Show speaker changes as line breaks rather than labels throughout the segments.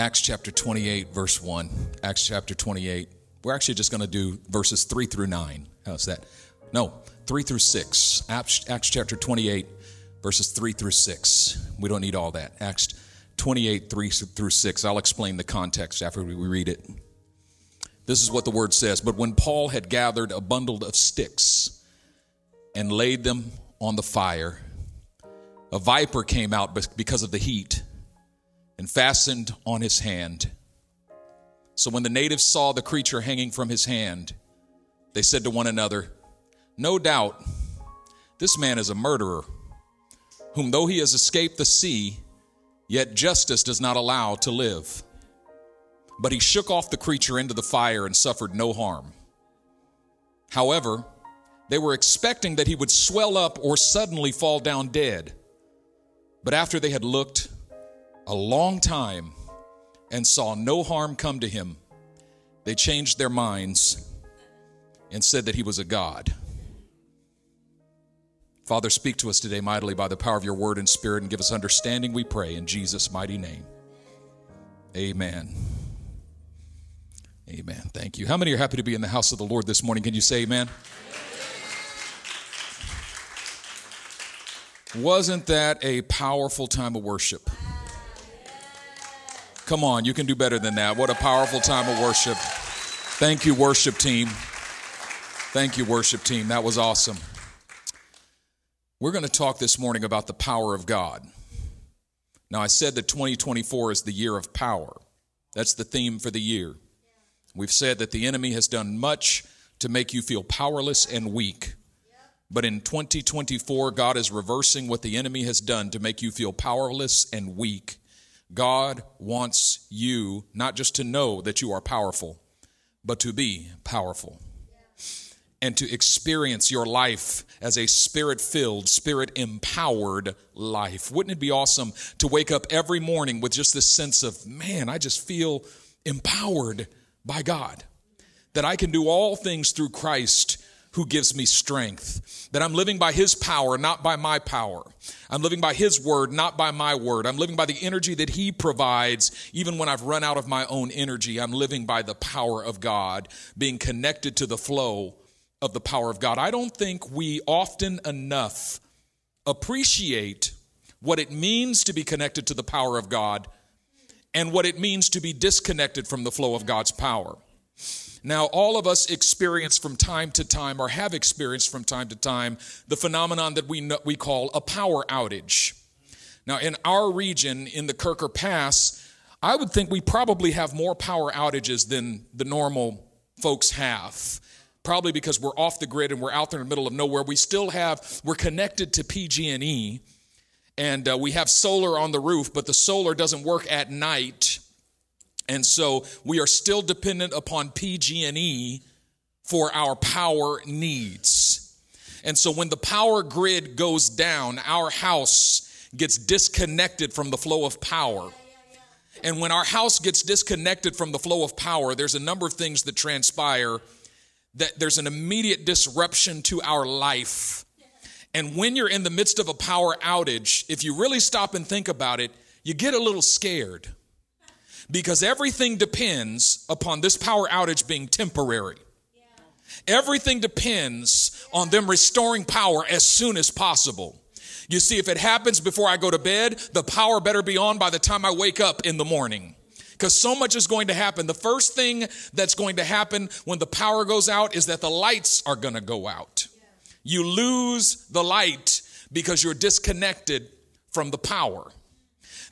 Acts chapter 28, verse 1. Acts chapter 28. We're actually just going to do verses 3 through 9. How's that? No, 3 through 6. Acts, Acts chapter 28, verses 3 through 6. We don't need all that. Acts 28, 3 through 6. I'll explain the context after we read it. This is what the word says. But when Paul had gathered a bundle of sticks and laid them on the fire, a viper came out because of the heat and fastened on his hand. So when the natives saw the creature hanging from his hand, they said to one another, No doubt, this man is a murderer, whom though he has escaped the sea, yet justice does not allow to live. But he shook off the creature into the fire and suffered no harm. However, they were expecting that he would swell up or suddenly fall down dead. But after they had looked a long time and saw no harm come to him, they changed their minds and said that he was a god. Father, speak to us today mightily by the power of your word and spirit and give us understanding, we pray, in Jesus' mighty name. Amen. Amen. Thank you. How many are happy to be in the house of the Lord this morning? Can you say amen? Wasn't that a powerful time of worship? Come on, you can do better than that. What a powerful time of worship. Thank you, worship team. Thank you, worship team. That was awesome. We're going to talk this morning about the power of God. Now, I said that 2024 is the year of power. That's the theme for the year. We've said that the enemy has done much to make you feel powerless and weak. But in 2024, God is reversing what the enemy has done to make you feel powerless and weak. God wants you not just to know that you are powerful, but to be powerful and to experience your life as a spirit filled, spirit empowered life. Wouldn't it be awesome to wake up every morning with just this sense of, man, I just feel empowered by God? That I can do all things through Christ who gives me strength. That I'm living by His power, not by my power. I'm living by His word, not by my word. I'm living by the energy that He provides, even when I've run out of my own energy. I'm living by the power of God, being connected to the flow of the power of God. I don't think we often enough appreciate what it means to be connected to the power of God and what it means to be disconnected from the flow of God's power. Now, all of us experience from time to time, or have experienced from time to time, the phenomenon that we, know, we call a power outage. Now, in our region, in the Kirker Pass, I would think we probably have more power outages than the normal folks have. Probably because we're off the grid and we're out there in the middle of nowhere. We still have, we're connected to PG&E, and uh, we have solar on the roof, but the solar doesn't work at night and so we are still dependent upon PG&E for our power needs. And so when the power grid goes down, our house gets disconnected from the flow of power. And when our house gets disconnected from the flow of power, there's a number of things that transpire that there's an immediate disruption to our life. And when you're in the midst of a power outage, if you really stop and think about it, you get a little scared because everything depends upon this power outage being temporary. Everything depends on them restoring power as soon as possible. You see, if it happens before I go to bed, the power better be on by the time I wake up in the morning. Because so much is going to happen. The first thing that's going to happen when the power goes out is that the lights are going to go out. You lose the light because you're disconnected from the power.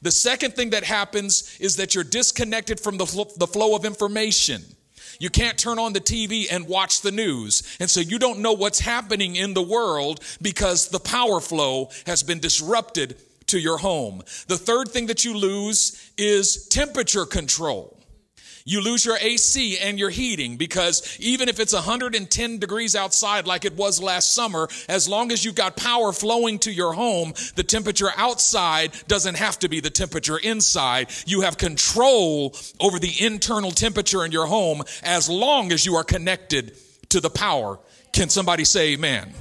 The second thing that happens is that you're disconnected from the, fl- the flow of information. You can't turn on the TV and watch the news. And so you don't know what's happening in the world because the power flow has been disrupted to your home. The third thing that you lose is temperature control. You lose your AC and your heating because even if it's 110 degrees outside like it was last summer, as long as you've got power flowing to your home, the temperature outside doesn't have to be the temperature inside. You have control over the internal temperature in your home as long as you are connected to the power. Can somebody say amen?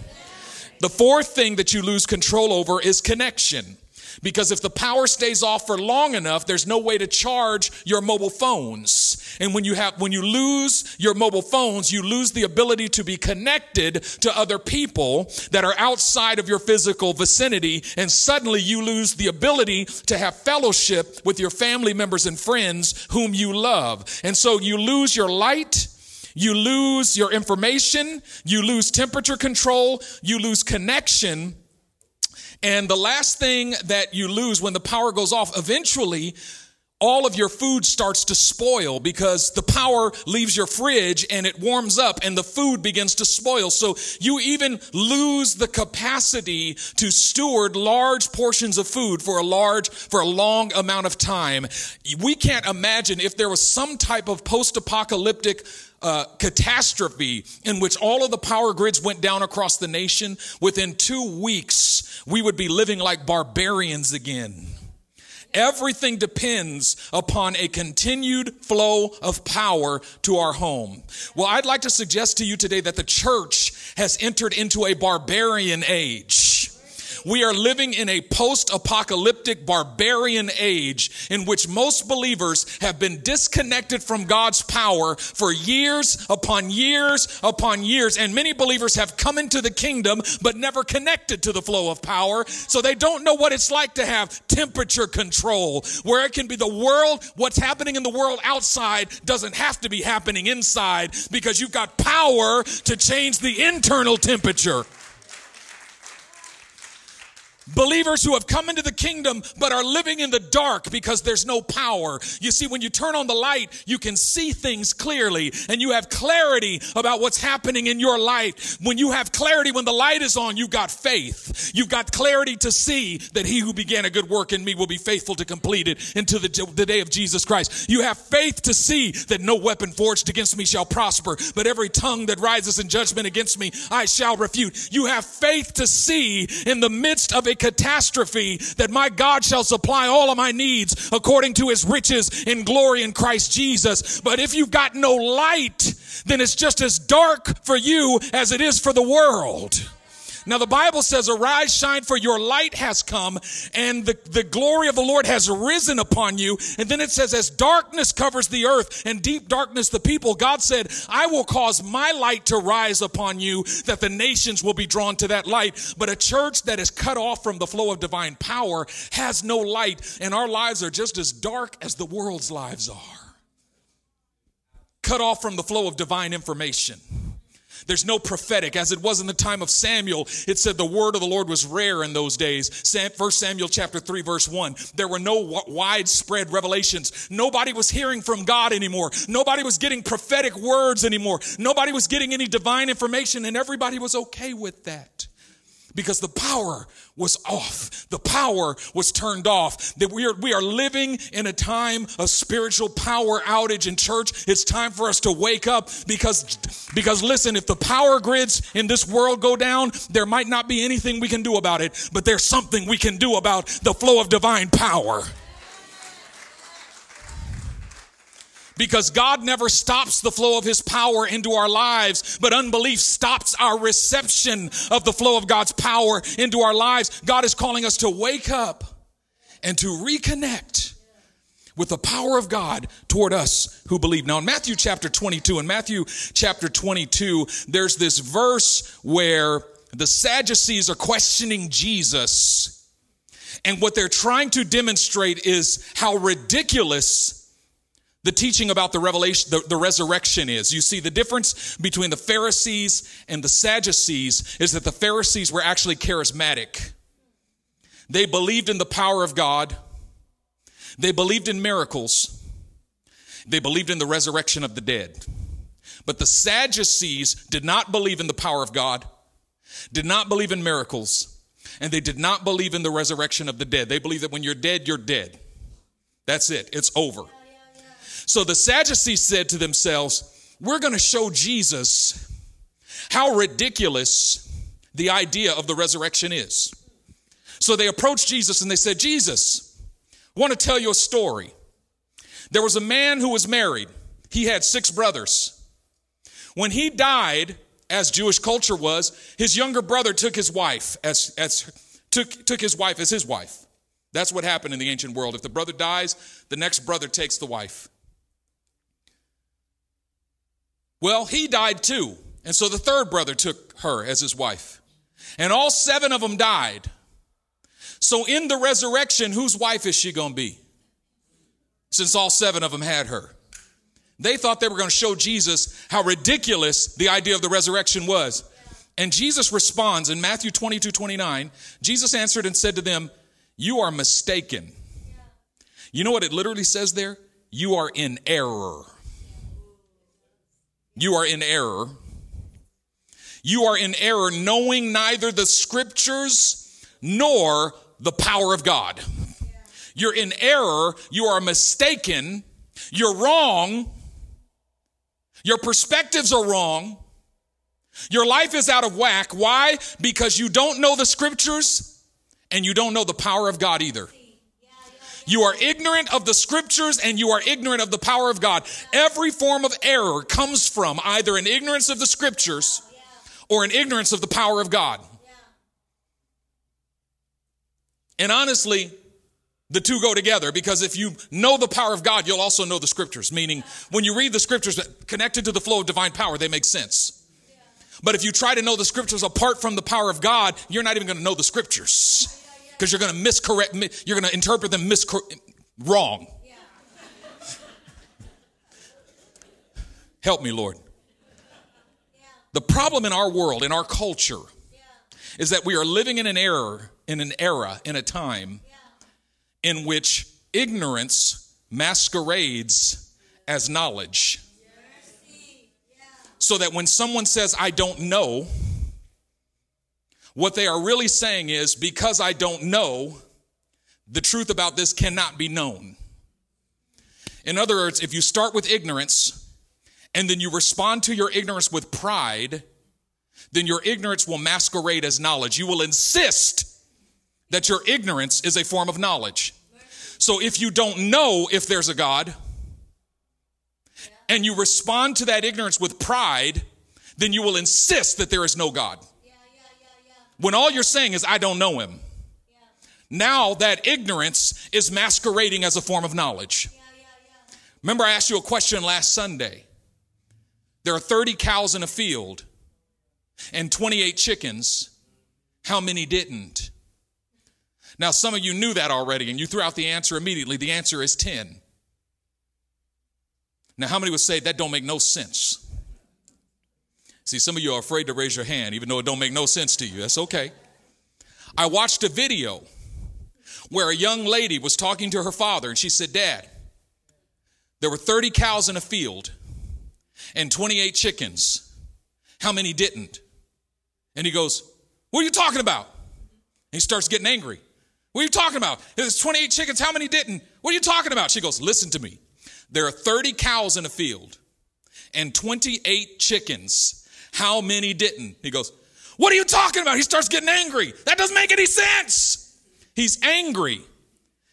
The fourth thing that you lose control over is connection. Because if the power stays off for long enough, there's no way to charge your mobile phones. And when you have, when you lose your mobile phones, you lose the ability to be connected to other people that are outside of your physical vicinity. And suddenly you lose the ability to have fellowship with your family members and friends whom you love. And so you lose your light. You lose your information. You lose temperature control. You lose connection and the last thing that you lose when the power goes off, eventually, all of your food starts to spoil because the power leaves your fridge and it warms up and the food begins to spoil. So you even lose the capacity to steward large portions of food for a large, for a long amount of time. We can't imagine if there was some type of post-apocalyptic uh, catastrophe in which all of the power grids went down across the nation, within two weeks, we would be living like barbarians again. Everything depends upon a continued flow of power to our home. Well, I'd like to suggest to you today that the church has entered into a barbarian age. We are living in a post apocalyptic barbarian age in which most believers have been disconnected from God's power for years upon years upon years. And many believers have come into the kingdom but never connected to the flow of power. So they don't know what it's like to have temperature control, where it can be the world, what's happening in the world outside doesn't have to be happening inside because you've got power to change the internal temperature. Believers who have come into the kingdom but are living in the dark because there's no power. You see, when you turn on the light, you can see things clearly and you have clarity about what's happening in your life. When you have clarity, when the light is on, you've got faith. You've got clarity to see that he who began a good work in me will be faithful to complete it into the, the day of Jesus Christ. You have faith to see that no weapon forged against me shall prosper, but every tongue that rises in judgment against me, I shall refute. You have faith to see in the midst of a catastrophe that my God shall supply all of my needs according to his riches in glory in Christ Jesus. But if you've got no light, then it's just as dark for you as it is for the world. Now the Bible says, arise, shine, for your light has come and the, the glory of the Lord has risen upon you. And then it says, as darkness covers the earth and deep darkness the people, God said, I will cause my light to rise upon you that the nations will be drawn to that light. But a church that is cut off from the flow of divine power has no light and our lives are just as dark as the world's lives are. Cut off from the flow of divine information. There's no prophetic. As it was in the time of Samuel, it said the word of the Lord was rare in those days. First Samuel chapter 3 verse 1. There were no widespread revelations. Nobody was hearing from God anymore. Nobody was getting prophetic words anymore. Nobody was getting any divine information and everybody was okay with that because the power was off. The power was turned off. That we are, we are living in a time of spiritual power outage in church. It's time for us to wake up because, because listen, if the power grids in this world go down, there might not be anything we can do about it, but there's something we can do about the flow of divine power. Because God never stops the flow of his power into our lives, but unbelief stops our reception of the flow of God's power into our lives. God is calling us to wake up and to reconnect with the power of God toward us who believe. Now in Matthew chapter 22, in Matthew chapter 22, there's this verse where the Sadducees are questioning Jesus. And what they're trying to demonstrate is how ridiculous the teaching about the revelation, the, the, resurrection is. You see, the difference between the Pharisees and the Sadducees is that the Pharisees were actually charismatic. They believed in the power of God. They believed in miracles. They believed in the resurrection of the dead. But the Sadducees did not believe in the power of God, did not believe in miracles, and they did not believe in the resurrection of the dead. They believe that when you're dead, you're dead. That's it. It's over. So the Sadducees said to themselves, We're going to show Jesus how ridiculous the idea of the resurrection is. So they approached Jesus and they said, Jesus, I want to tell you a story. There was a man who was married. He had six brothers. When he died, as Jewish culture was, his younger brother took his wife as, as took, took his wife as his wife. That's what happened in the ancient world. If the brother dies, the next brother takes the wife. Well, he died too. And so the third brother took her as his wife. And all seven of them died. So in the resurrection, whose wife is she going to be? Since all seven of them had her. They thought they were going to show Jesus how ridiculous the idea of the resurrection was. And Jesus responds in Matthew 22 29. Jesus answered and said to them, You are mistaken. You know what it literally says there? You are in error. You are in error. You are in error, knowing neither the scriptures nor the power of God. You're in error. You are mistaken. You're wrong. Your perspectives are wrong. Your life is out of whack. Why? Because you don't know the scriptures and you don't know the power of God either. You are ignorant of the scriptures and you are ignorant of the power of God. Every form of error comes from either an ignorance of the scriptures or an ignorance of the power of God. And honestly, the two go together because if you know the power of God, you'll also know the scriptures. Meaning, when you read the scriptures connected to the flow of divine power, they make sense. But if you try to know the scriptures apart from the power of God, you're not even going to know the scriptures because you're going to miscorrect, me, you're going to interpret them miscor- wrong. Help me, Lord. The problem in our world, in our culture, is that we are living in an era, in an era, in a time in which ignorance masquerades as knowledge. So that when someone says, I don't know, what they are really saying is, because I don't know, the truth about this cannot be known. In other words, if you start with ignorance and then you respond to your ignorance with pride, then your ignorance will masquerade as knowledge. You will insist that your ignorance is a form of knowledge. So if you don't know if there's a God and you respond to that ignorance with pride, then you will insist that there is no God when all you're saying is, I don't know him. Now that ignorance is masquerading as a form of knowledge. Remember, I asked you a question last Sunday. There are 30 cows in a field and 28 chickens. How many didn't? Now, some of you knew that already and you threw out the answer immediately. The answer is 10. Now, how many would say that don't make no sense? See, some of you are afraid to raise your hand, even though it don't make no sense to you. That's okay. I watched a video where a young lady was talking to her father, and she said, Dad, there were 30 cows in a field and 28 chickens. How many didn't? And he goes, What are you talking about? And he starts getting angry. What are you talking about? There's 28 chickens. How many didn't? What are you talking about? She goes, Listen to me. There are 30 cows in a field and 28 chickens. How many didn't? He goes, What are you talking about? He starts getting angry. That doesn't make any sense. He's angry.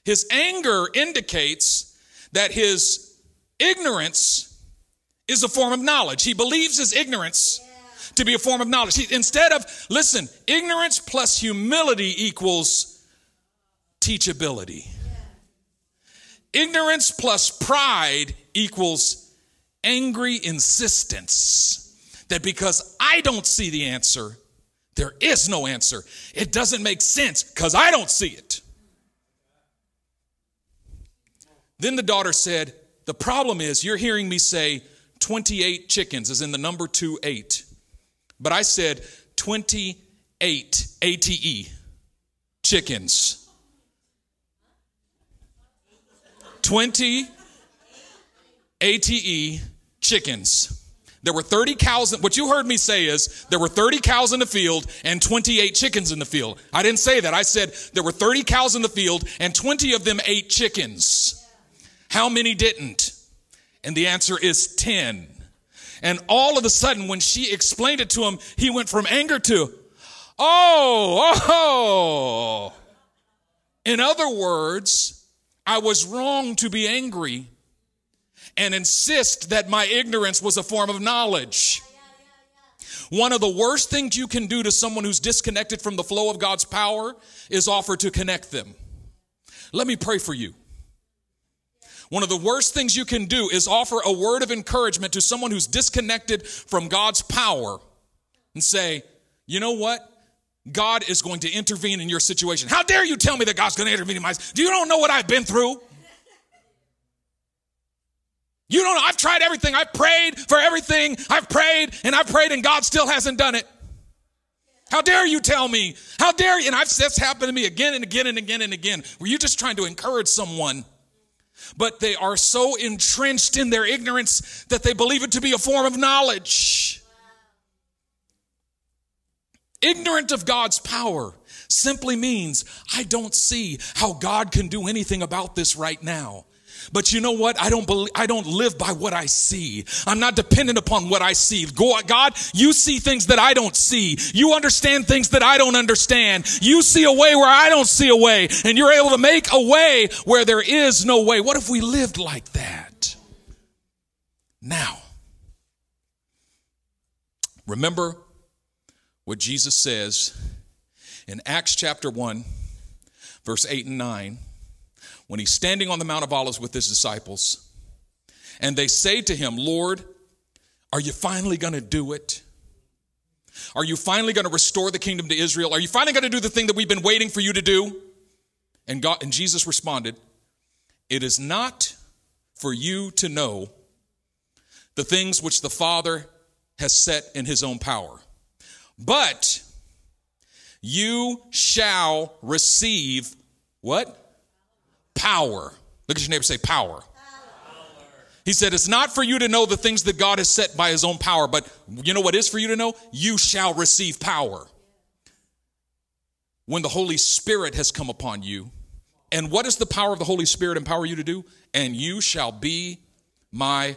His anger indicates that his ignorance is a form of knowledge. He believes his ignorance to be a form of knowledge. He, instead of, listen, ignorance plus humility equals teachability. Ignorance plus pride equals angry insistence that because I don't see the answer, there is no answer. It doesn't make sense because I don't see it. Then the daughter said, The problem is you're hearing me say 28 chickens, as in the number 2 8. But I said 28 ATE chickens. 20 ATE chickens. There were 30 cows. What you heard me say is there were 30 cows in the field and 28 chickens in the field. I didn't say that. I said there were 30 cows in the field and 20 of them ate chickens. How many didn't? And the answer is 10. And all of a sudden, when she explained it to him, he went from anger to, oh, oh. In other words, I was wrong to be angry and insist that my ignorance was a form of knowledge. One of the worst things you can do to someone who's disconnected from the flow of God's power is offer to connect them. Let me pray for you. One of the worst things you can do is offer a word of encouragement to someone who's disconnected from God's power and say, you know what? God is going to intervene in your situation. How dare you tell me that God's going to intervene in my Do you don't know what I've been through? You don't know. I've tried everything. I've prayed for everything. I've prayed and I've prayed and God still hasn't done it. How dare you tell me? How dare you? And I've that's happened to me again and again and again and again. Were you just trying to encourage someone? But they are so entrenched in their ignorance that they believe it to be a form of knowledge. Ignorant of God's power simply means I don't see how God can do anything about this right now. But you know what? I don't believe, I don't live by what I see. I'm not dependent upon what I see. God, you see things that I don't see. You understand things that I don't understand. You see a way where I don't see a way. And you're able to make a way where there is no way. What if we lived like that? Now, remember what Jesus says in Acts chapter 1, verse 8 and 9 when he's standing on the Mount of Olives with his disciples, and they say to him, Lord, are you finally going to do it? Are you finally going to restore the kingdom to Israel? Are you finally going to do the thing that we've been waiting for you to do? And God and Jesus responded, It is not for you to know the things which the Father has set in his own power, but you shall receive what? Power. Look at your neighbor say power. He said, It's not for you to know the things that God has set by his own power, but you know what is for you to know? You shall receive power. When the Holy Spirit has come upon you. And what does the power of the Holy Spirit empower you to do? And you shall be my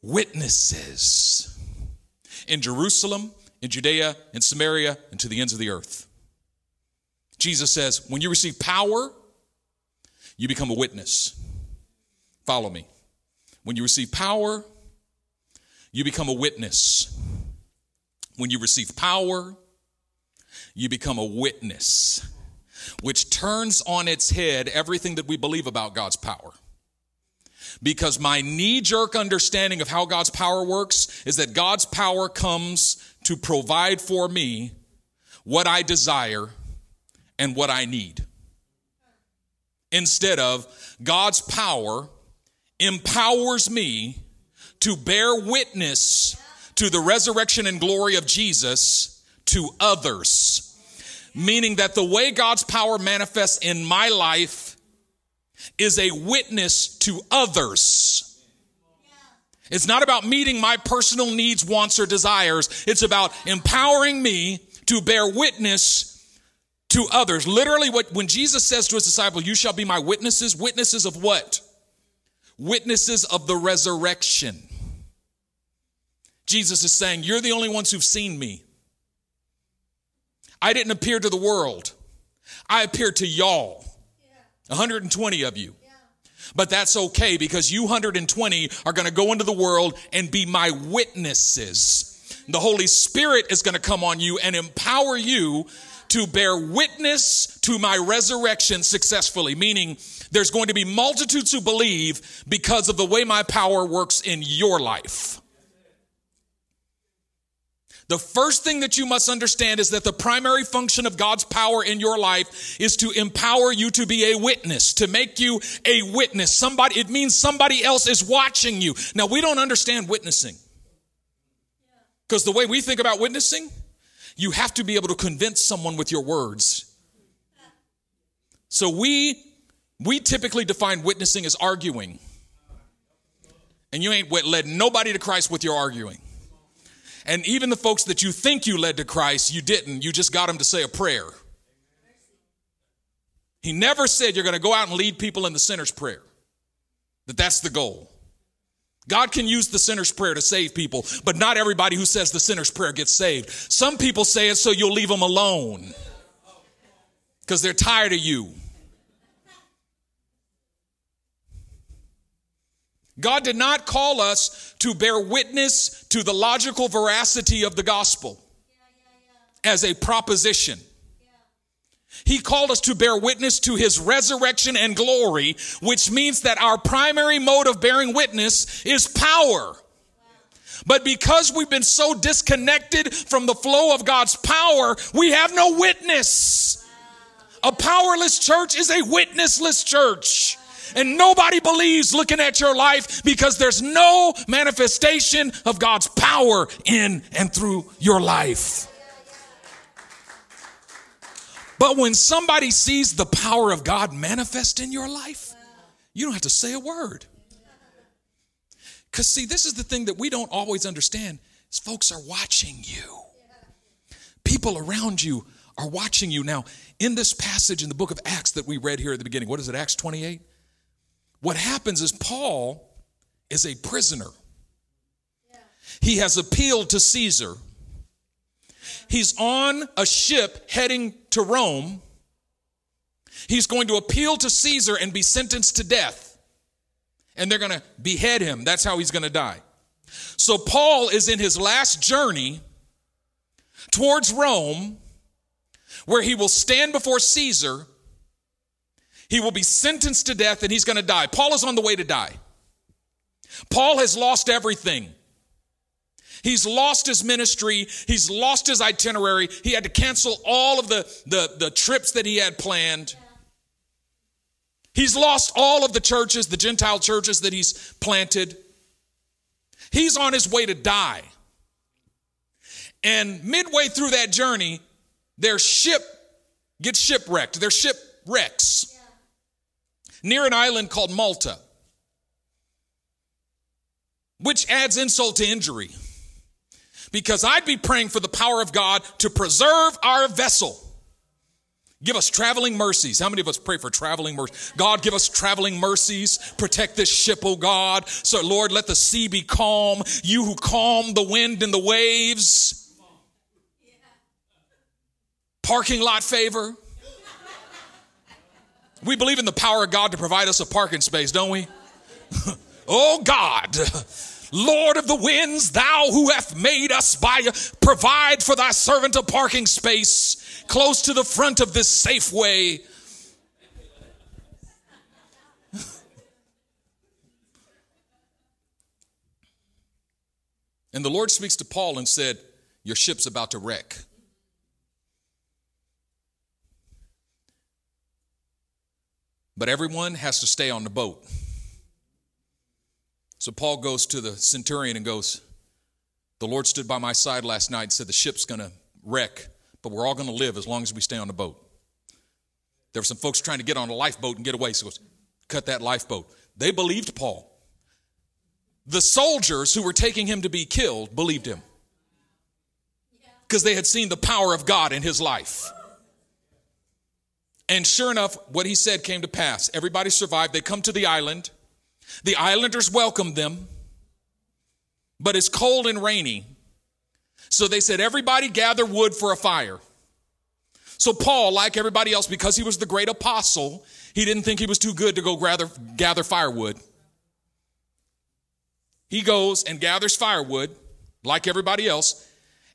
witnesses in Jerusalem, in Judea, in Samaria, and to the ends of the earth. Jesus says, when you receive power, you become a witness. Follow me. When you receive power, you become a witness. When you receive power, you become a witness, which turns on its head everything that we believe about God's power. Because my knee jerk understanding of how God's power works is that God's power comes to provide for me what I desire and what I need instead of God's power empowers me to bear witness to the resurrection and glory of Jesus to others. Meaning that the way God's power manifests in my life is a witness to others. It's not about meeting my personal needs, wants, or desires. It's about empowering me to bear witness to others. Literally, what, when Jesus says to his disciple, You shall be my witnesses, witnesses of what? Witnesses of the resurrection. Jesus is saying, You're the only ones who've seen me. I didn't appear to the world, I appeared to y'all. 120 of you. But that's okay because you 120 are going to go into the world and be my witnesses. The Holy Spirit is going to come on you and empower you to bear witness to my resurrection successfully, meaning there's going to be multitudes who believe because of the way my power works in your life. The first thing that you must understand is that the primary function of God's power in your life is to empower you to be a witness, to make you a witness. Somebody, it means somebody else is watching you. Now, we don't understand witnessing. Because the way we think about witnessing you have to be able to convince someone with your words. So we we typically define witnessing as arguing. And you ain't led nobody to Christ with your arguing. And even the folks that you think you led to Christ, you didn't. You just got them to say a prayer. He never said you're going to go out and lead people in the sinner's prayer. That that's the goal. God can use the sinner's prayer to save people, but not everybody who says the sinner's prayer gets saved. Some people say it so you'll leave them alone because they're tired of you. God did not call us to bear witness to the logical veracity of the gospel as a proposition. He called us to bear witness to his resurrection and glory, which means that our primary mode of bearing witness is power. But because we've been so disconnected from the flow of God's power, we have no witness. A powerless church is a witnessless church. And nobody believes looking at your life because there's no manifestation of God's power in and through your life. But when somebody sees the power of God manifest in your life, you don't have to say a word. Because, see, this is the thing that we don't always understand is folks are watching you. People around you are watching you. Now, in this passage in the book of Acts that we read here at the beginning, what is it, Acts 28? What happens is Paul is a prisoner. He has appealed to Caesar. He's on a ship heading to Rome. He's going to appeal to Caesar and be sentenced to death. And they're going to behead him. That's how he's going to die. So Paul is in his last journey towards Rome, where he will stand before Caesar he will be sentenced to death and he's going to die. Paul is on the way to die. Paul has lost everything. He's lost his ministry. He's lost his itinerary. He had to cancel all of the, the, the trips that he had planned. He's lost all of the churches, the Gentile churches that he's planted. He's on his way to die. And midway through that journey, their ship gets shipwrecked. Their ship wrecks near an island called Malta, which adds insult to injury. Because I'd be praying for the power of God to preserve our vessel. Give us traveling mercies. How many of us pray for traveling mercies? God, give us traveling mercies. Protect this ship, oh God. So, Lord, let the sea be calm. You who calm the wind and the waves. Parking lot favor. We believe in the power of God to provide us a parking space, don't we? oh God, Lord of the winds, thou who hast made us by provide for thy servant a parking space close to the front of this Safeway. and the Lord speaks to Paul and said, Your ship's about to wreck. But everyone has to stay on the boat. So Paul goes to the centurion and goes, The Lord stood by my side last night and said, The ship's going to wreck, but we're all going to live as long as we stay on the boat. There were some folks trying to get on a lifeboat and get away, so he goes, cut that lifeboat. They believed Paul. The soldiers who were taking him to be killed believed him because they had seen the power of God in his life. And sure enough, what he said came to pass. Everybody survived. They come to the island. The islanders welcomed them, but it's cold and rainy. So they said, Everybody gather wood for a fire. So Paul, like everybody else, because he was the great apostle, he didn't think he was too good to go gather, gather firewood. He goes and gathers firewood, like everybody else,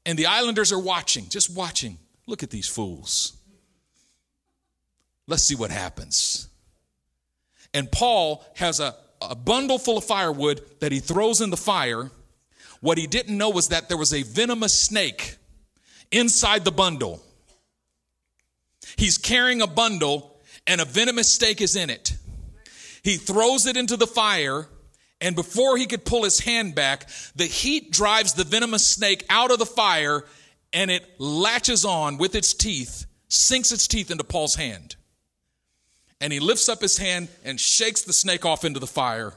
and the islanders are watching, just watching. Look at these fools. Let's see what happens. And Paul has a, a bundle full of firewood that he throws in the fire. What he didn't know was that there was a venomous snake inside the bundle. He's carrying a bundle and a venomous snake is in it. He throws it into the fire, and before he could pull his hand back, the heat drives the venomous snake out of the fire and it latches on with its teeth, sinks its teeth into Paul's hand and he lifts up his hand and shakes the snake off into the fire.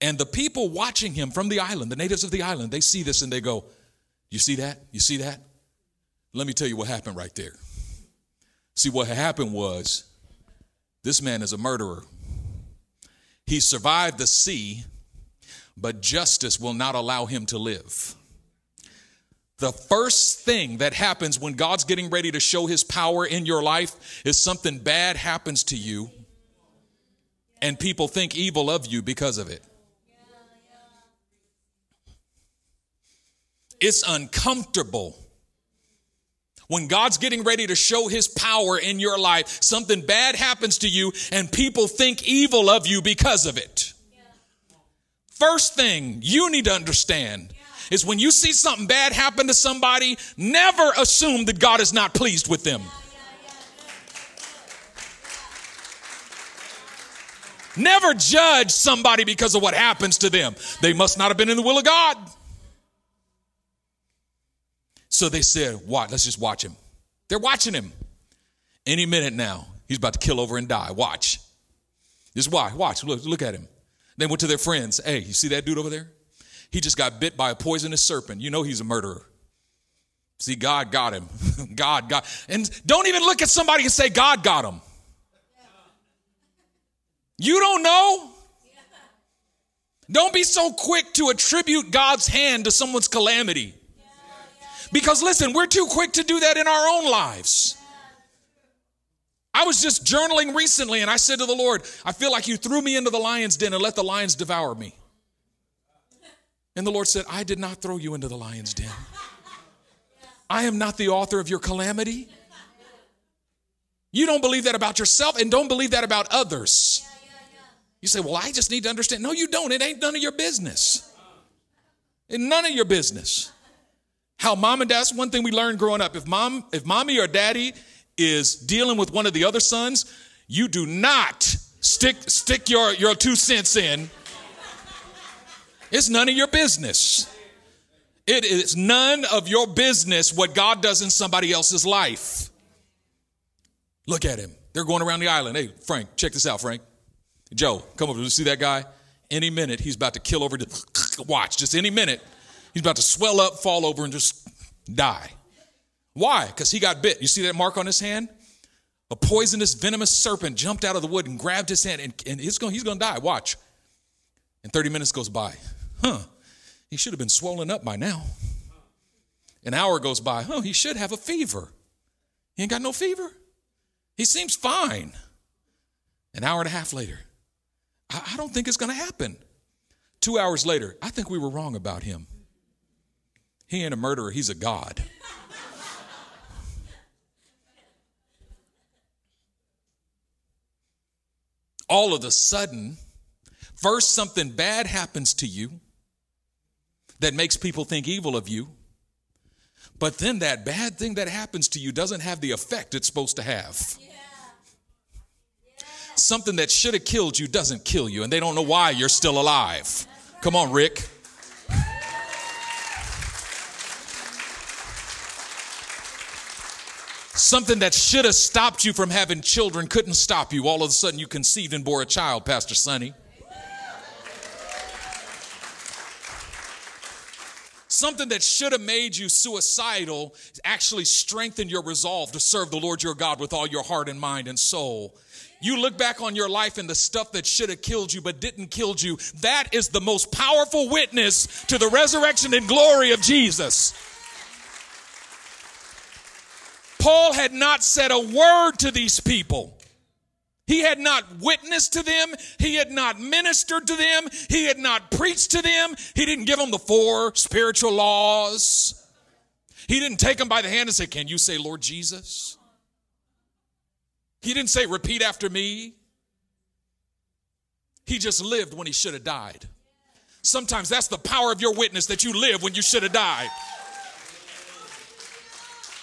And the people watching him from the island, the natives of the island, they see this and they go, You see that? You see that? Let me tell you what happened right there. See, what happened was this man is a murderer. He survived the sea, but justice will not allow him to live. The first thing that happens when God's getting ready to show his power in your life is something bad happens to you and people think evil of you because of it. It's uncomfortable When God's getting ready to show his power in your life, something bad happens to you and people think evil of you because of it. First thing you need to understand is when you see something bad happen to somebody, never assume that God is not pleased with them. Never judge somebody because of what happens to them. They must not have been in the will of God. So they said, What? Let's just watch him. They're watching him. Any minute now, he's about to kill over and die. Watch. Just watch. Watch. Look, look at him. They went to their friends. Hey, you see that dude over there? He just got bit by a poisonous serpent. You know he's a murderer. See, God got him. God got. And don't even look at somebody and say, God got him. You don't know. Don't be so quick to attribute God's hand to someone's calamity. Because listen, we're too quick to do that in our own lives. I was just journaling recently and I said to the Lord, I feel like you threw me into the lion's den and let the lions devour me. And the Lord said, I did not throw you into the lion's den. I am not the author of your calamity. You don't believe that about yourself and don't believe that about others. You say, Well, I just need to understand. No, you don't. It ain't none of your business. It's none of your business. How mom and dad's one thing we learned growing up. If mom, if mommy or daddy is dealing with one of the other sons, you do not stick stick your, your two cents in. It's none of your business. It is none of your business what God does in somebody else's life. Look at him. They're going around the island. Hey, Frank, check this out, Frank. Joe, come over. You see that guy? Any minute, he's about to kill over. To, watch, just any minute, he's about to swell up, fall over, and just die. Why? Because he got bit. You see that mark on his hand? A poisonous, venomous serpent jumped out of the wood and grabbed his hand, and, and he's going he's to die. Watch. And 30 minutes goes by. Huh. He should have been swollen up by now. An hour goes by. Oh, he should have a fever. He ain't got no fever. He seems fine. An hour and a half later, I, I don't think it's going to happen. Two hours later, I think we were wrong about him. He ain't a murderer, he's a God. all of a sudden, first something bad happens to you that makes people think evil of you. But then that bad thing that happens to you doesn't have the effect it's supposed to have. Something that should have killed you doesn't kill you, and they don't know why you're still alive. Come on, Rick. Something that should have stopped you from having children couldn't stop you. All of a sudden, you conceived and bore a child, Pastor Sonny. Something that should have made you suicidal actually strengthened your resolve to serve the Lord your God with all your heart and mind and soul. You look back on your life and the stuff that should have killed you but didn't kill you. That is the most powerful witness to the resurrection and glory of Jesus. Paul had not said a word to these people. He had not witnessed to them. He had not ministered to them. He had not preached to them. He didn't give them the four spiritual laws. He didn't take them by the hand and say, Can you say, Lord Jesus? He didn't say, Repeat after me. He just lived when he should have died. Sometimes that's the power of your witness that you live when you should have died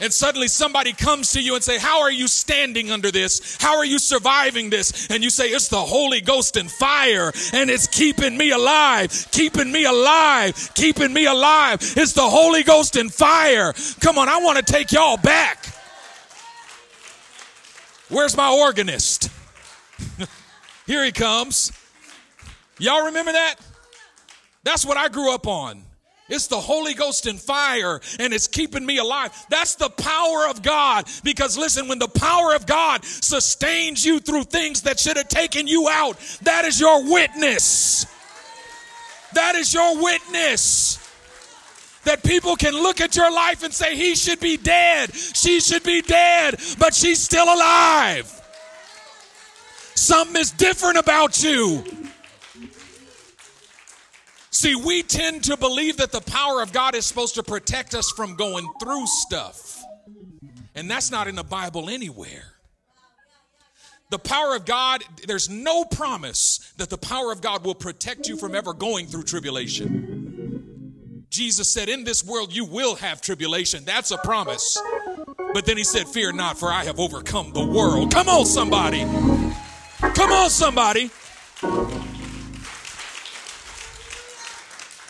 and suddenly somebody comes to you and say how are you standing under this? How are you surviving this? And you say it's the holy ghost and fire and it's keeping me alive keeping me alive keeping me alive. It's the holy ghost and fire. Come on i want to take y'all back. Where's my organist? Here he comes. Y'all remember that? That's what i grew up on it's the Holy Ghost and fire, and it's keeping me alive. That's the power of God. Because listen, when the power of God sustains you through things that should have taken you out, that is your witness. That is your witness. That people can look at your life and say, He should be dead, she should be dead, but she's still alive. Something is different about you. See, we tend to believe that the power of God is supposed to protect us from going through stuff. And that's not in the Bible anywhere. The power of God, there's no promise that the power of God will protect you from ever going through tribulation. Jesus said, In this world you will have tribulation. That's a promise. But then he said, Fear not, for I have overcome the world. Come on, somebody. Come on, somebody.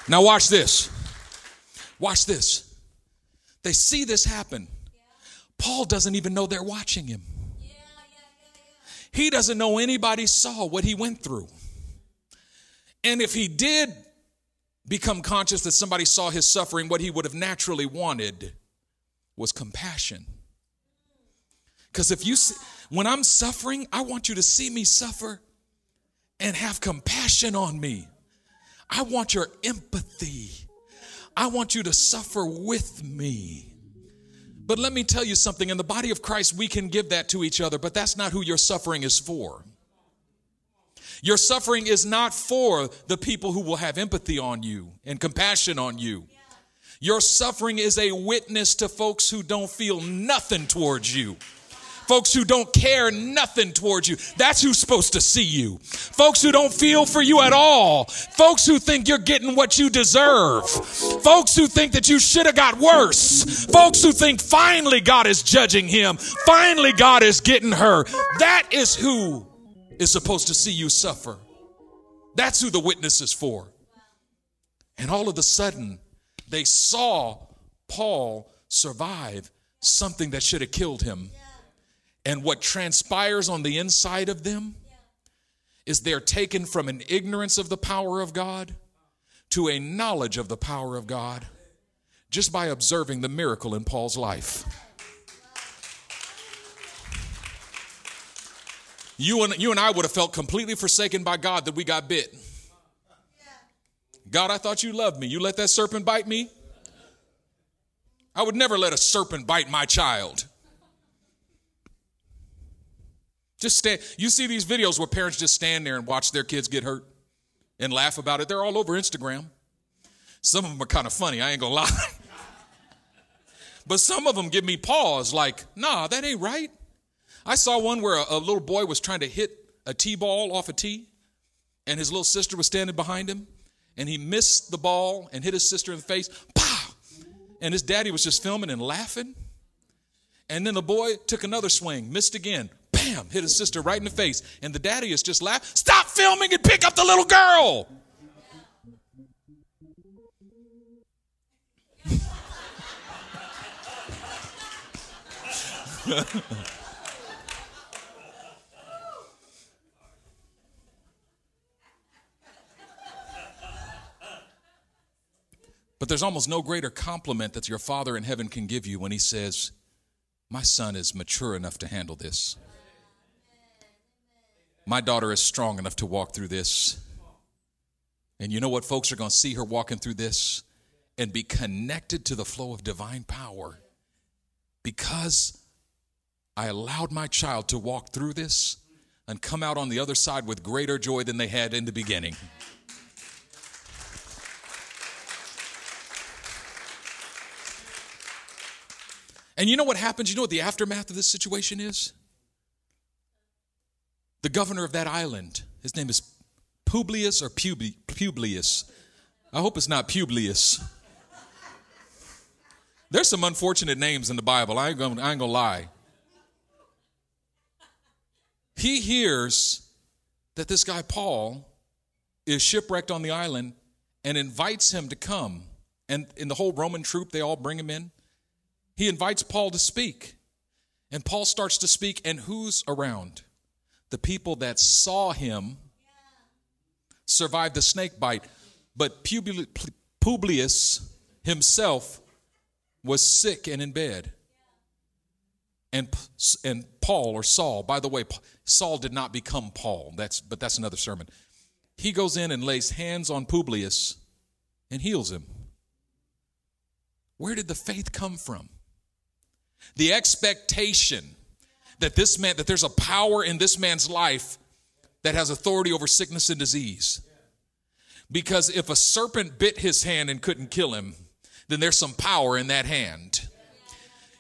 Now, watch this. Watch this. They see this happen. Paul doesn't even know they're watching him. He doesn't know anybody saw what he went through. And if he did become conscious that somebody saw his suffering, what he would have naturally wanted was compassion. Because if you, see, when I'm suffering, I want you to see me suffer and have compassion on me. I want your empathy. I want you to suffer with me. But let me tell you something in the body of Christ, we can give that to each other, but that's not who your suffering is for. Your suffering is not for the people who will have empathy on you and compassion on you. Your suffering is a witness to folks who don't feel nothing towards you folks who don't care nothing towards you. That's who's supposed to see you. Folks who don't feel for you at all. Folks who think you're getting what you deserve. Folks who think that you should have got worse. Folks who think finally God is judging him. Finally God is getting her. That is who is supposed to see you suffer. That's who the witness is for. And all of a sudden, they saw Paul survive something that should have killed him. And what transpires on the inside of them is they're taken from an ignorance of the power of God to a knowledge of the power of God just by observing the miracle in Paul's life. You and, you and I would have felt completely forsaken by God that we got bit. God, I thought you loved me. You let that serpent bite me? I would never let a serpent bite my child. Just stand. You see these videos where parents just stand there and watch their kids get hurt and laugh about it. They're all over Instagram. Some of them are kind of funny. I ain't gonna lie. but some of them give me pause, like, nah, that ain't right. I saw one where a, a little boy was trying to hit a tee ball off a tee, and his little sister was standing behind him, and he missed the ball and hit his sister in the face. Pow! And his daddy was just filming and laughing. And then the boy took another swing, missed again bam, hit his sister right in the face. And the daddy is just laughing. Stop filming and pick up the little girl. but there's almost no greater compliment that your Father in heaven can give you when He says, My son is mature enough to handle this. My daughter is strong enough to walk through this. And you know what? Folks are going to see her walking through this and be connected to the flow of divine power because I allowed my child to walk through this and come out on the other side with greater joy than they had in the beginning. And you know what happens? You know what the aftermath of this situation is? The governor of that island. His name is Publius or Publius. I hope it's not Publius. There's some unfortunate names in the Bible. I ain't gonna, I ain't gonna lie. He hears that this guy Paul is shipwrecked on the island and invites him to come. And in the whole Roman troop, they all bring him in. He invites Paul to speak. And Paul starts to speak, and who's around? The people that saw him survived the snake bite, but Publius himself was sick and in bed. And, and Paul or Saul, by the way, Saul did not become Paul. That's, but that's another sermon. He goes in and lays hands on Publius and heals him. Where did the faith come from? The expectation that this man, that there's a power in this man's life that has authority over sickness and disease. Because if a serpent bit his hand and couldn't kill him, then there's some power in that hand.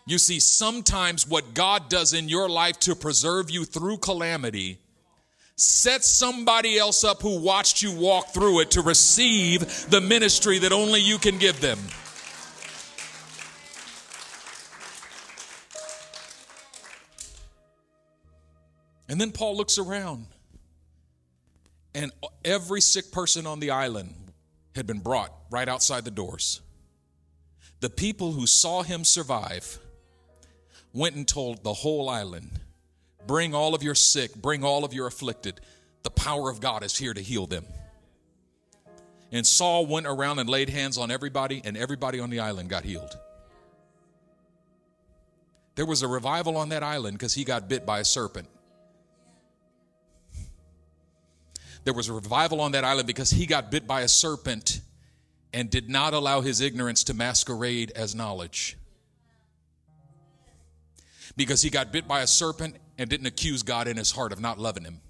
You see, sometimes what God does in your life to preserve you through calamity sets somebody else up who watched you walk through it to receive the ministry that only you can give them. And then Paul looks around, and every sick person on the island had been brought right outside the doors. The people who saw him survive went and told the whole island bring all of your sick, bring all of your afflicted. The power of God is here to heal them. And Saul went around and laid hands on everybody, and everybody on the island got healed. There was a revival on that island because he got bit by a serpent. There was a revival on that island because he got bit by a serpent and did not allow his ignorance to masquerade as knowledge. Because he got bit by a serpent and didn't accuse God in his heart of not loving him.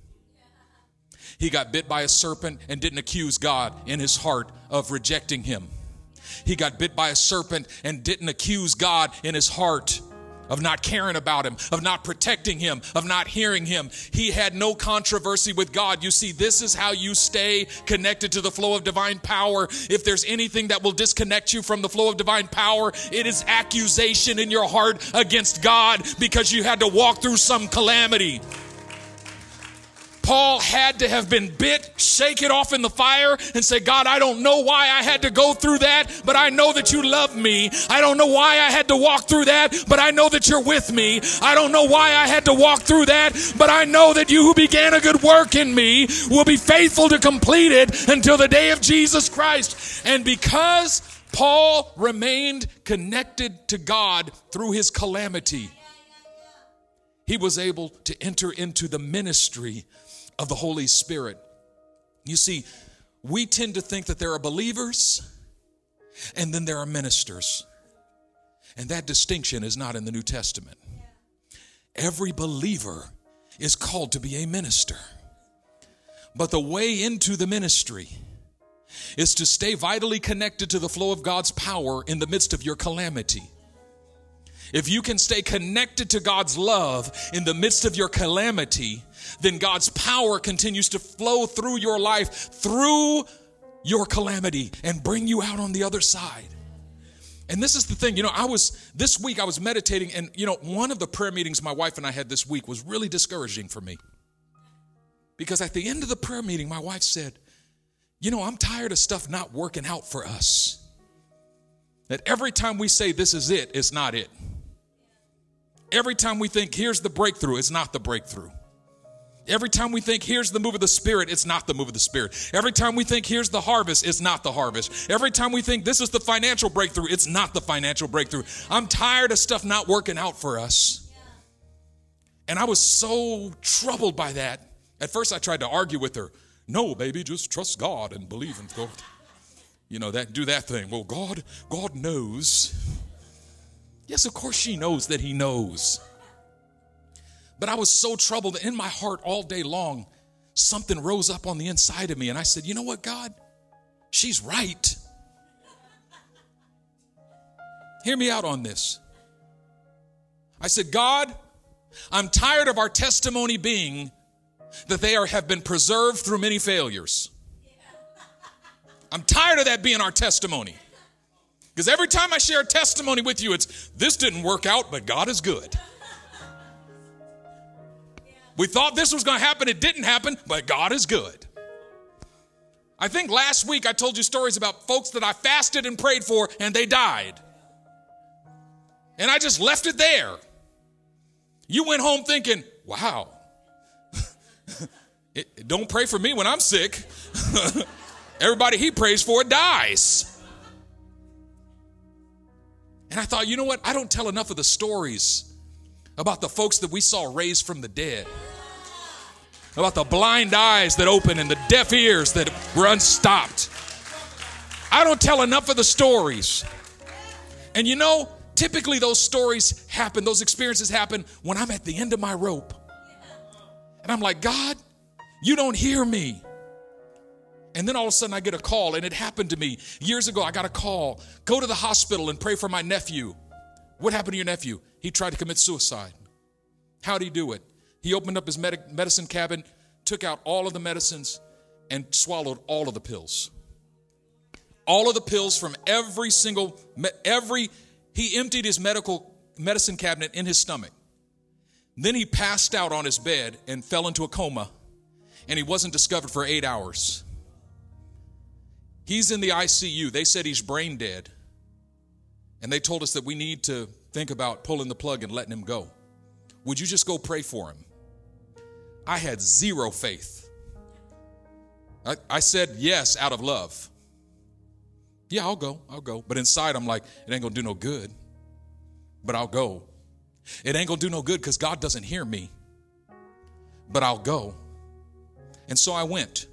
He got bit by a serpent and didn't accuse God in his heart of rejecting him. He got bit by a serpent and didn't accuse God in his heart of not caring about him, of not protecting him, of not hearing him. He had no controversy with God. You see, this is how you stay connected to the flow of divine power. If there's anything that will disconnect you from the flow of divine power, it is accusation in your heart against God because you had to walk through some calamity. Paul had to have been bit, shake it off in the fire, and say, God, I don't know why I had to go through that, but I know that you love me. I don't know why I had to walk through that, but I know that you're with me. I don't know why I had to walk through that, but I know that you who began a good work in me will be faithful to complete it until the day of Jesus Christ. And because Paul remained connected to God through his calamity, he was able to enter into the ministry of the Holy Spirit. You see, we tend to think that there are believers and then there are ministers. And that distinction is not in the New Testament. Every believer is called to be a minister. But the way into the ministry is to stay vitally connected to the flow of God's power in the midst of your calamity. If you can stay connected to God's love in the midst of your calamity, then God's power continues to flow through your life, through your calamity, and bring you out on the other side. And this is the thing, you know, I was, this week I was meditating, and, you know, one of the prayer meetings my wife and I had this week was really discouraging for me. Because at the end of the prayer meeting, my wife said, You know, I'm tired of stuff not working out for us. That every time we say this is it, it's not it. Every time we think, here's the breakthrough, it's not the breakthrough. Every time we think here's the move of the Spirit, it's not the move of the Spirit. Every time we think here's the harvest, it's not the harvest. Every time we think this is the financial breakthrough, it's not the financial breakthrough. I'm tired of stuff not working out for us. And I was so troubled by that. At first, I tried to argue with her. No, baby, just trust God and believe in God. You know that do that thing. Well, God, God knows. Yes, of course she knows that he knows. But I was so troubled in my heart all day long. Something rose up on the inside of me, and I said, You know what, God? She's right. Hear me out on this. I said, God, I'm tired of our testimony being that they are, have been preserved through many failures. I'm tired of that being our testimony. Because every time I share a testimony with you, it's this didn't work out, but God is good. We thought this was going to happen, it didn't happen, but God is good. I think last week I told you stories about folks that I fasted and prayed for and they died. And I just left it there. You went home thinking, wow, it, don't pray for me when I'm sick. Everybody he prays for dies. And I thought, you know what? I don't tell enough of the stories about the folks that we saw raised from the dead, about the blind eyes that opened and the deaf ears that were unstopped. I don't tell enough of the stories. And you know, typically those stories happen, those experiences happen when I'm at the end of my rope. And I'm like, God, you don't hear me. And then all of a sudden I get a call, and it happened to me years ago. I got a call go to the hospital and pray for my nephew What happened to your nephew? He tried to commit suicide. How'd he do it? He opened up his med- medicine cabinet, took out all of the medicines, and swallowed all of the pills. All of the pills from every single, every, he emptied his medical medicine cabinet in his stomach. Then he passed out on his bed and fell into a coma, and he wasn't discovered for eight hours. He's in the ICU. They said he's brain dead. And they told us that we need to think about pulling the plug and letting him go. Would you just go pray for him? I had zero faith. I, I said yes out of love. Yeah, I'll go. I'll go. But inside, I'm like, it ain't gonna do no good. But I'll go. It ain't gonna do no good because God doesn't hear me. But I'll go. And so I went.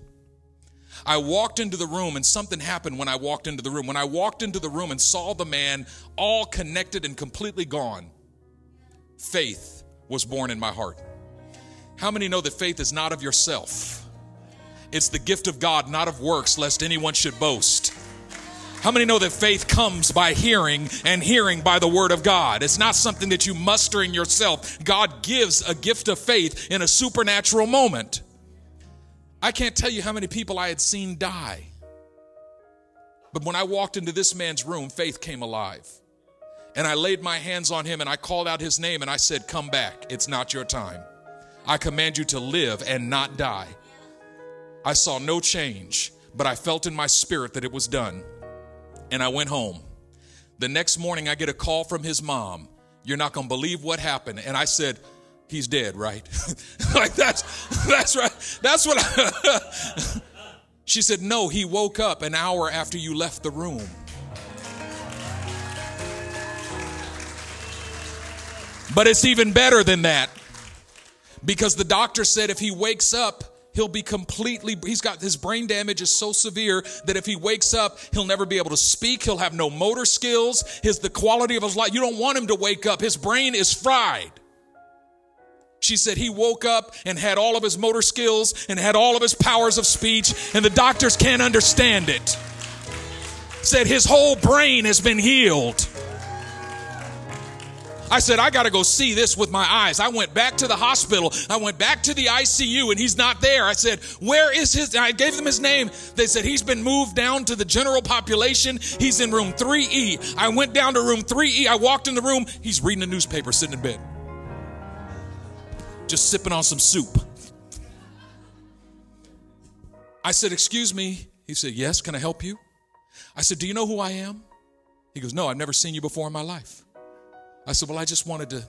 I walked into the room and something happened when I walked into the room. When I walked into the room and saw the man all connected and completely gone, faith was born in my heart. How many know that faith is not of yourself? It's the gift of God, not of works, lest anyone should boast. How many know that faith comes by hearing and hearing by the word of God? It's not something that you muster in yourself. God gives a gift of faith in a supernatural moment. I can't tell you how many people I had seen die. But when I walked into this man's room, faith came alive. And I laid my hands on him and I called out his name and I said, Come back. It's not your time. I command you to live and not die. I saw no change, but I felt in my spirit that it was done. And I went home. The next morning, I get a call from his mom. You're not going to believe what happened. And I said, he's dead, right? like that's that's right. That's what I She said, "No, he woke up an hour after you left the room." But it's even better than that. Because the doctor said if he wakes up, he'll be completely he's got his brain damage is so severe that if he wakes up he'll never be able to speak he'll have no motor skills his the quality of his life you don't want him to wake up his brain is fried she said he woke up and had all of his motor skills and had all of his powers of speech, and the doctors can't understand it. Said his whole brain has been healed. I said, I got to go see this with my eyes. I went back to the hospital. I went back to the ICU and he's not there. I said, Where is his? I gave them his name. They said, He's been moved down to the general population. He's in room 3E. I went down to room 3E. I walked in the room. He's reading a newspaper sitting in bed just sipping on some soup. I said, Excuse me. He said, Yes, can I help you? I said, Do you know who I am? He goes, No, I've never seen you before in my life. I said, Well, I just wanted to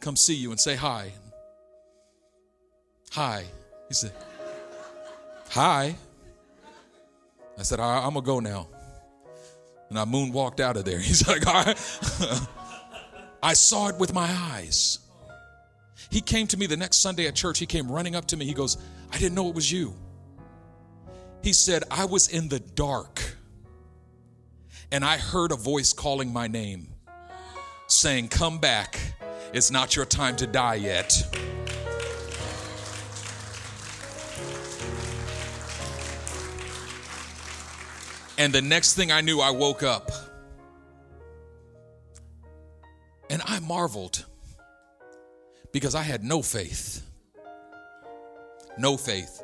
come see you and say hi. Hi. He said, Hi. I said, I, am going to go now. And I moonwalked out of there. He's like, All right. I saw it with my eyes. He came to me the next Sunday at church. He came running up to me. He goes, I didn't know it was you. He said, I was in the dark and I heard a voice calling my name saying, Come back. It's not your time to die yet. And the next thing I knew, I woke up. And I marveled because I had no faith. No faith.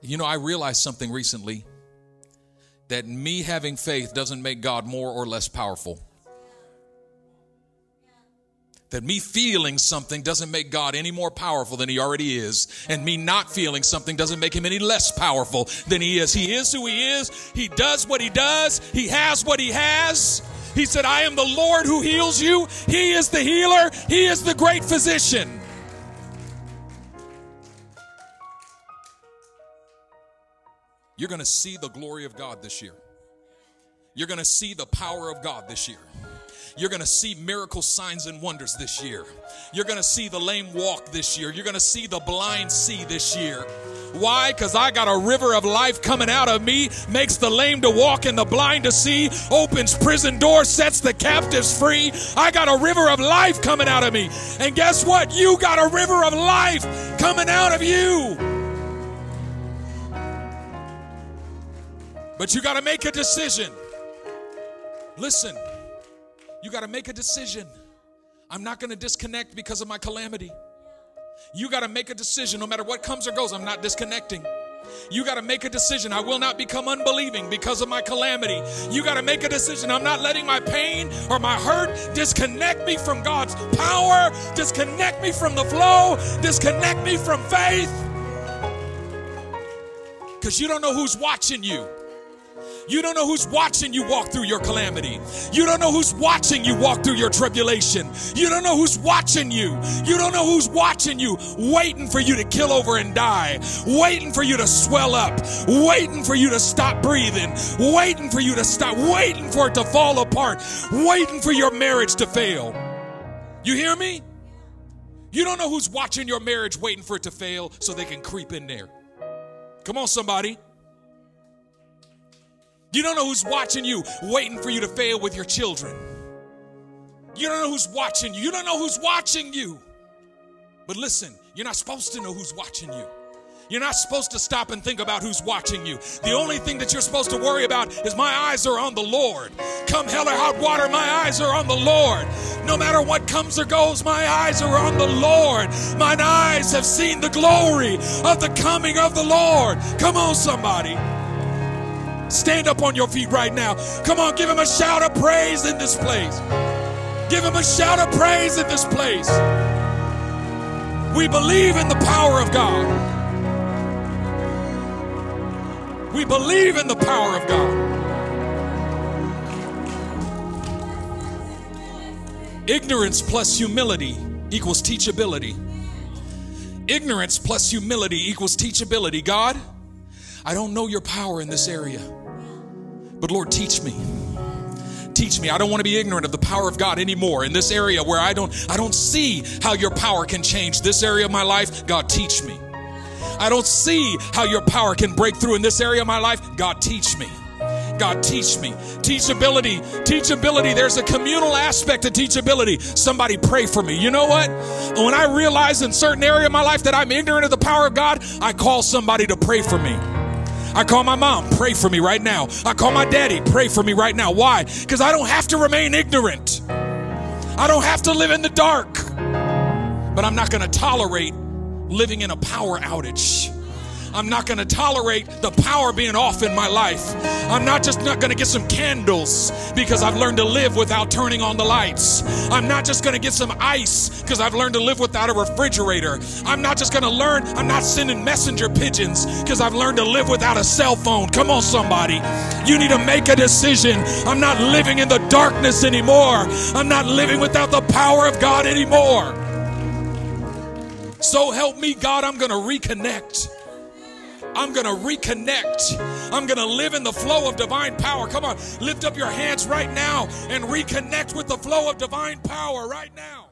You know, I realized something recently that me having faith doesn't make God more or less powerful. That me feeling something doesn't make God any more powerful than he already is. And me not feeling something doesn't make him any less powerful than he is. He is who he is. He does what he does. He has what he has. He said, I am the Lord who heals you. He is the healer, He is the great physician. You're going to see the glory of God this year. You're going to see the power of God this year. You're going to see miracle signs and wonders this year. You're going to see the lame walk this year. You're going to see the blind see this year. Why? Because I got a river of life coming out of me, makes the lame to walk and the blind to see, opens prison doors, sets the captives free. I got a river of life coming out of me. And guess what? You got a river of life coming out of you. But you got to make a decision. Listen, You got to make a decision. I'm not going to disconnect because of my calamity. You got to make a decision no matter what comes or goes. I'm not disconnecting. You got to make a decision. I will not become unbelieving because of my calamity. You got to make a decision. I'm not letting my pain or my hurt disconnect me from God's power, disconnect me from the flow, disconnect me from faith. Because you don't know who's watching you. You don't know who's watching you walk through your calamity. You don't know who's watching you walk through your tribulation. You don't know who's watching you. You don't know who's watching you, waiting for you to kill over and die, waiting for you to swell up, waiting for you to stop breathing, waiting for you to stop, waiting for it to fall apart, waiting for your marriage to fail. You hear me? You don't know who's watching your marriage, waiting for it to fail so they can creep in there. Come on, somebody. You don't know who's watching you, waiting for you to fail with your children. You don't know who's watching you. You don't know who's watching you. But listen, you're not supposed to know who's watching you. You're not supposed to stop and think about who's watching you. The only thing that you're supposed to worry about is my eyes are on the Lord. Come hell or hot water, my eyes are on the Lord. No matter what comes or goes, my eyes are on the Lord. Mine eyes have seen the glory of the coming of the Lord. Come on, somebody. Stand up on your feet right now. Come on, give him a shout of praise in this place. Give him a shout of praise in this place. We believe in the power of God. We believe in the power of God. Ignorance plus humility equals teachability. Ignorance plus humility equals teachability. God, I don't know your power in this area. But Lord, teach me. Teach me. I don't want to be ignorant of the power of God anymore in this area where I don't I don't see how your power can change this area of my life. God, teach me. I don't see how your power can break through in this area of my life. God, teach me. God, teach me. Teachability, teachability. There's a communal aspect to teachability. Somebody pray for me. You know what? When I realize in certain area of my life that I'm ignorant of the power of God, I call somebody to pray for me. I call my mom, pray for me right now. I call my daddy, pray for me right now. Why? Because I don't have to remain ignorant. I don't have to live in the dark. But I'm not going to tolerate living in a power outage. I'm not going to tolerate the power being off in my life. I'm not just not going to get some candles because I've learned to live without turning on the lights. I'm not just going to get some ice because I've learned to live without a refrigerator. I'm not just going to learn, I'm not sending messenger pigeons because I've learned to live without a cell phone. Come on, somebody. You need to make a decision. I'm not living in the darkness anymore. I'm not living without the power of God anymore. So help me, God, I'm going to reconnect. I'm going to reconnect. I'm going to live in the flow of divine power. Come on, lift up your hands right now and reconnect with the flow of divine power right now.